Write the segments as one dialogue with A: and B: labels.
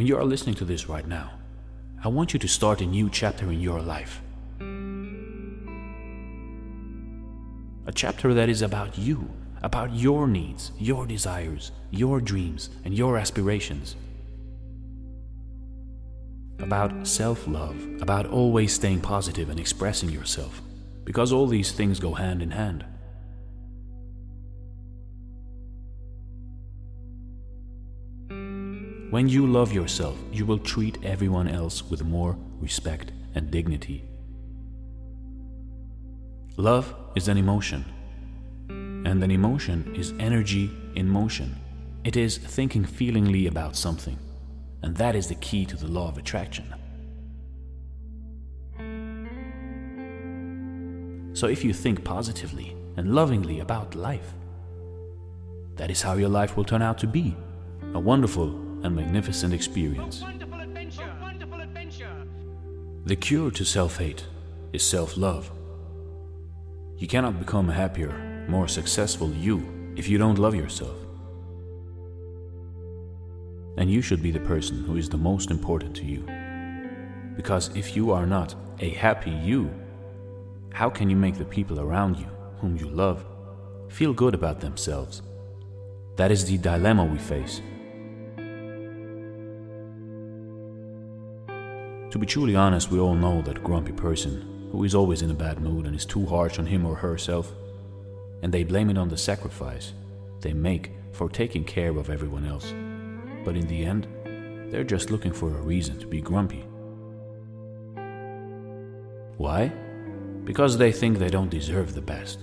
A: when you are listening to this right now, I want you to start a new chapter in your life. A chapter that is about you, about your needs, your desires, your dreams, and your aspirations. About self love, about always staying positive and expressing yourself, because all these things go hand in hand. When you love yourself, you will treat everyone else with more respect and dignity. Love is an emotion, and an emotion is energy in motion. It is thinking feelingly about something, and that is the key to the law of attraction. So if you think positively and lovingly about life, that is how your life will turn out to be a wonderful and magnificent experience. The cure to self hate is self love. You cannot become a happier, more successful you if you don't love yourself. And you should be the person who is the most important to you. Because if you are not a happy you, how can you make the people around you, whom you love, feel good about themselves? That is the dilemma we face. To be truly honest, we all know that grumpy person who is always in a bad mood and is too harsh on him or herself, and they blame it on the sacrifice they make for taking care of everyone else. But in the end, they're just looking for a reason to be grumpy. Why? Because they think they don't deserve the best.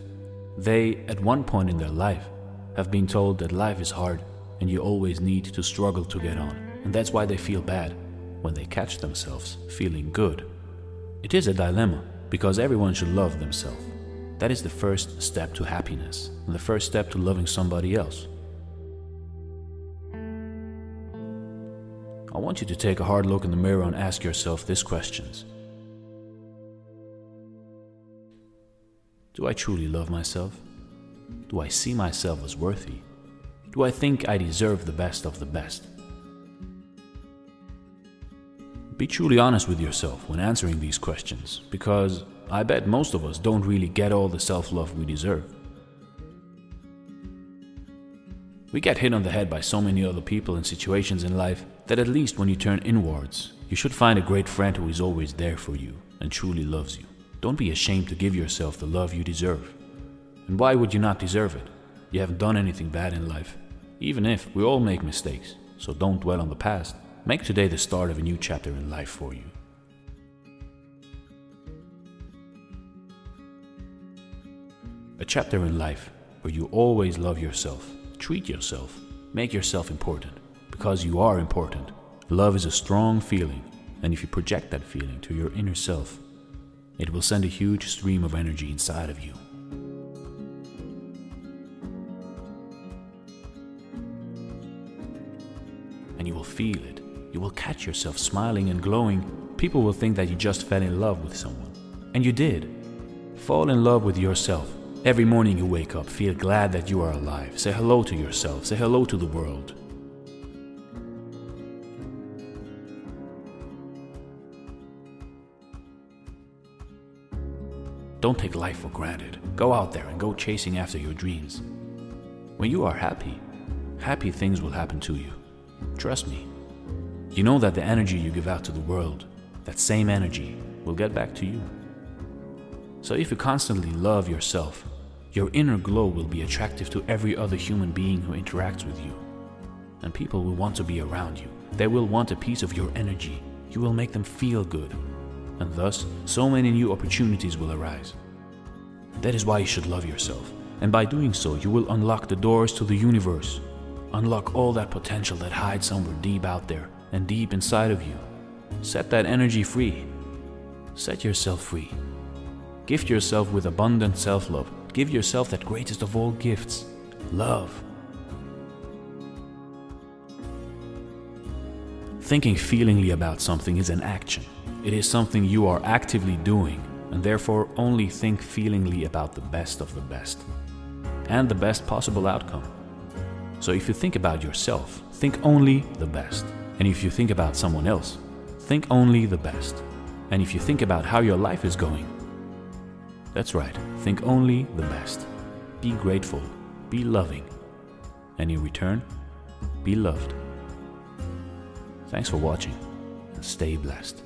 A: They, at one point in their life, have been told that life is hard and you always need to struggle to get on, and that's why they feel bad when they catch themselves feeling good. It is a dilemma because everyone should love themselves. That is the first step to happiness and the first step to loving somebody else. I want you to take a hard look in the mirror and ask yourself these questions Do I truly love myself? Do I see myself as worthy? Do I think I deserve the best of the best? Be truly honest with yourself when answering these questions, because I bet most of us don't really get all the self love we deserve. We get hit on the head by so many other people and situations in life that at least when you turn inwards, you should find a great friend who is always there for you and truly loves you. Don't be ashamed to give yourself the love you deserve. And why would you not deserve it? You haven't done anything bad in life, even if we all make mistakes, so don't dwell on the past. Make today the start of a new chapter in life for you. A chapter in life where you always love yourself, treat yourself, make yourself important, because you are important. Love is a strong feeling, and if you project that feeling to your inner self, it will send a huge stream of energy inside of you. And you will feel it you will catch yourself smiling and glowing. People will think that you just fell in love with someone. And you did. Fall in love with yourself. Every morning you wake up, feel glad that you are alive. Say hello to yourself. Say hello to the world. Don't take life for granted. Go out there and go chasing after your dreams. When you are happy, happy things will happen to you. Trust me. You know that the energy you give out to the world, that same energy, will get back to you. So if you constantly love yourself, your inner glow will be attractive to every other human being who interacts with you. And people will want to be around you. They will want a piece of your energy. You will make them feel good. And thus, so many new opportunities will arise. That is why you should love yourself. And by doing so, you will unlock the doors to the universe. Unlock all that potential that hides somewhere deep out there and deep inside of you. Set that energy free. Set yourself free. Gift yourself with abundant self love. Give yourself that greatest of all gifts love. Thinking feelingly about something is an action. It is something you are actively doing, and therefore only think feelingly about the best of the best and the best possible outcome. So if you think about yourself, think only the best And if you think about someone else, think only the best. And if you think about how your life is going, that's right, think only the best. Be grateful, be loving, and in return, be loved. Thanks for watching and stay blessed.